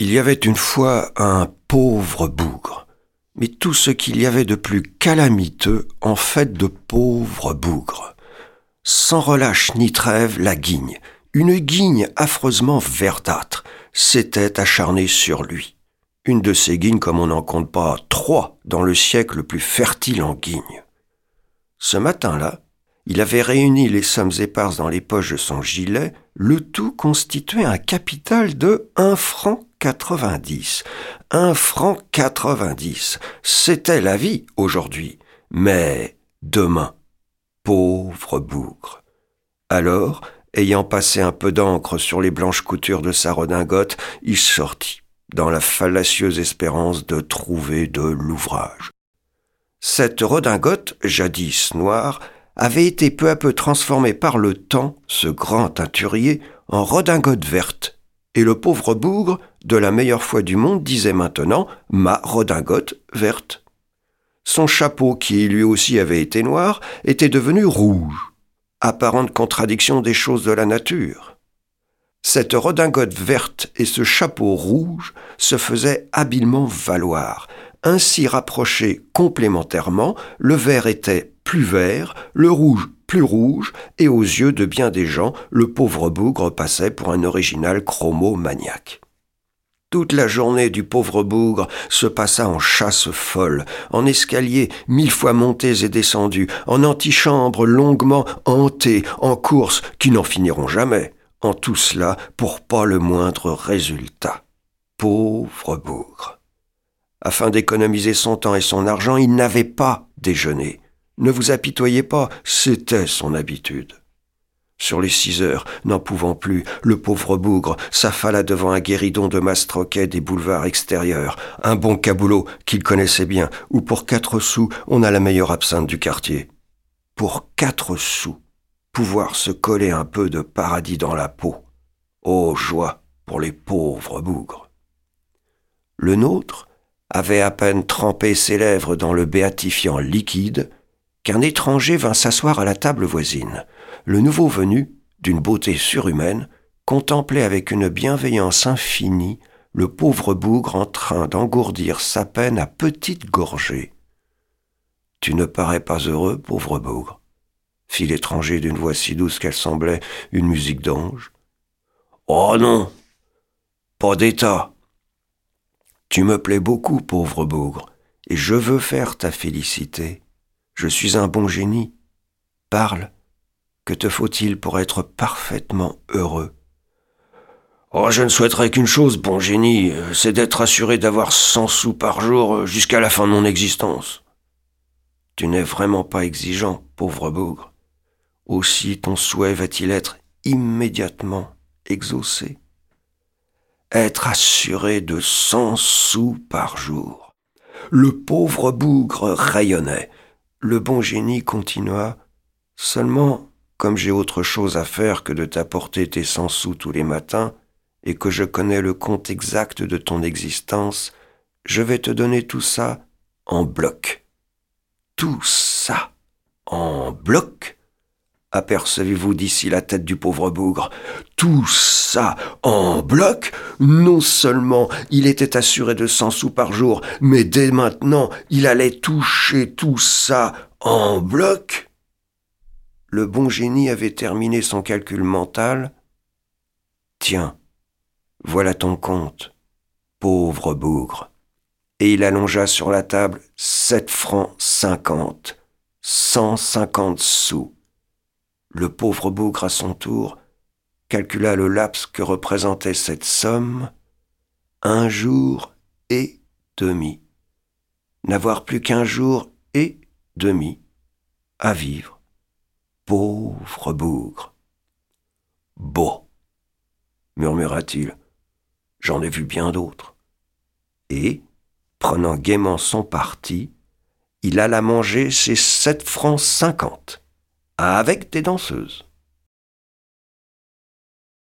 Il y avait une fois un pauvre bougre, mais tout ce qu'il y avait de plus calamiteux en fait de pauvre bougre. Sans relâche ni trêve, la guigne, une guigne affreusement verdâtre, s'était acharnée sur lui. Une de ces guignes comme on n'en compte pas trois dans le siècle le plus fertile en guignes. Ce matin-là, il avait réuni les sommes éparses dans les poches de son gilet, le tout constituait un capital de un franc quatre-vingt-dix. Un franc quatre-vingt-dix. C'était la vie aujourd'hui. Mais demain, pauvre bougre. Alors, ayant passé un peu d'encre sur les blanches coutures de sa redingote, il sortit, dans la fallacieuse espérance de trouver de l'ouvrage. Cette redingote, jadis noire, avait été peu à peu transformé par le temps, ce grand teinturier, en redingote verte, et le pauvre bougre, de la meilleure foi du monde, disait maintenant ma redingote verte. Son chapeau, qui lui aussi avait été noir, était devenu rouge, apparente contradiction des choses de la nature. Cette redingote verte et ce chapeau rouge se faisaient habilement valoir. Ainsi rapprochés complémentairement, le vert était plus vert, le rouge plus rouge, et aux yeux de bien des gens, le pauvre bougre passait pour un original chromomaniaque. Toute la journée du pauvre bougre se passa en chasse folle, en escaliers mille fois montés et descendus, en antichambres longuement hantées, en courses qui n'en finiront jamais, en tout cela pour pas le moindre résultat. Pauvre bougre. Afin d'économiser son temps et son argent, il n'avait pas déjeuné. Ne vous apitoyez pas, c'était son habitude. Sur les six heures, n'en pouvant plus, le pauvre bougre s'affala devant un guéridon de mastroquet des boulevards extérieurs, un bon caboulot qu'il connaissait bien, où pour quatre sous on a la meilleure absinthe du quartier. Pour quatre sous, pouvoir se coller un peu de paradis dans la peau. Oh joie pour les pauvres bougres. Le nôtre avait à peine trempé ses lèvres dans le béatifiant liquide qu'un étranger vint s'asseoir à la table voisine. Le nouveau venu, d'une beauté surhumaine, contemplait avec une bienveillance infinie le pauvre bougre en train d'engourdir sa peine à petites gorgées. Tu ne parais pas heureux, pauvre bougre? fit l'étranger d'une voix si douce qu'elle semblait une musique d'ange. Oh non, pas d'état. Tu me plais beaucoup, pauvre bougre, et je veux faire ta félicité. Je suis un bon génie. Parle. Que te faut-il pour être parfaitement heureux? Oh, je ne souhaiterais qu'une chose, bon génie, c'est d'être assuré d'avoir cent sous par jour jusqu'à la fin de mon existence. Tu n'es vraiment pas exigeant, pauvre bougre. Aussi ton souhait va-t-il être immédiatement exaucé Être assuré de cent sous par jour. Le pauvre bougre rayonnait. Le bon génie continua. Seulement, comme j'ai autre chose à faire que de t'apporter tes cent sous tous les matins, et que je connais le compte exact de ton existence, je vais te donner tout ça en bloc. Tout ça en bloc Apercevez-vous d'ici la tête du pauvre bougre Tout ça en bloc Non seulement il était assuré de cent sous par jour, mais dès maintenant il allait toucher tout ça en bloc Le bon génie avait terminé son calcul mental. Tiens, voilà ton compte, pauvre bougre. Et il allongea sur la table sept francs cinquante, cent cinquante sous. Le pauvre bougre, à son tour, calcula le laps que représentait cette somme, un jour et demi. N'avoir plus qu'un jour et demi à vivre. Pauvre bougre. Beau, murmura-t-il, j'en ai vu bien d'autres. Et, prenant gaiement son parti, il alla manger ses sept francs cinquante avec des danseuses.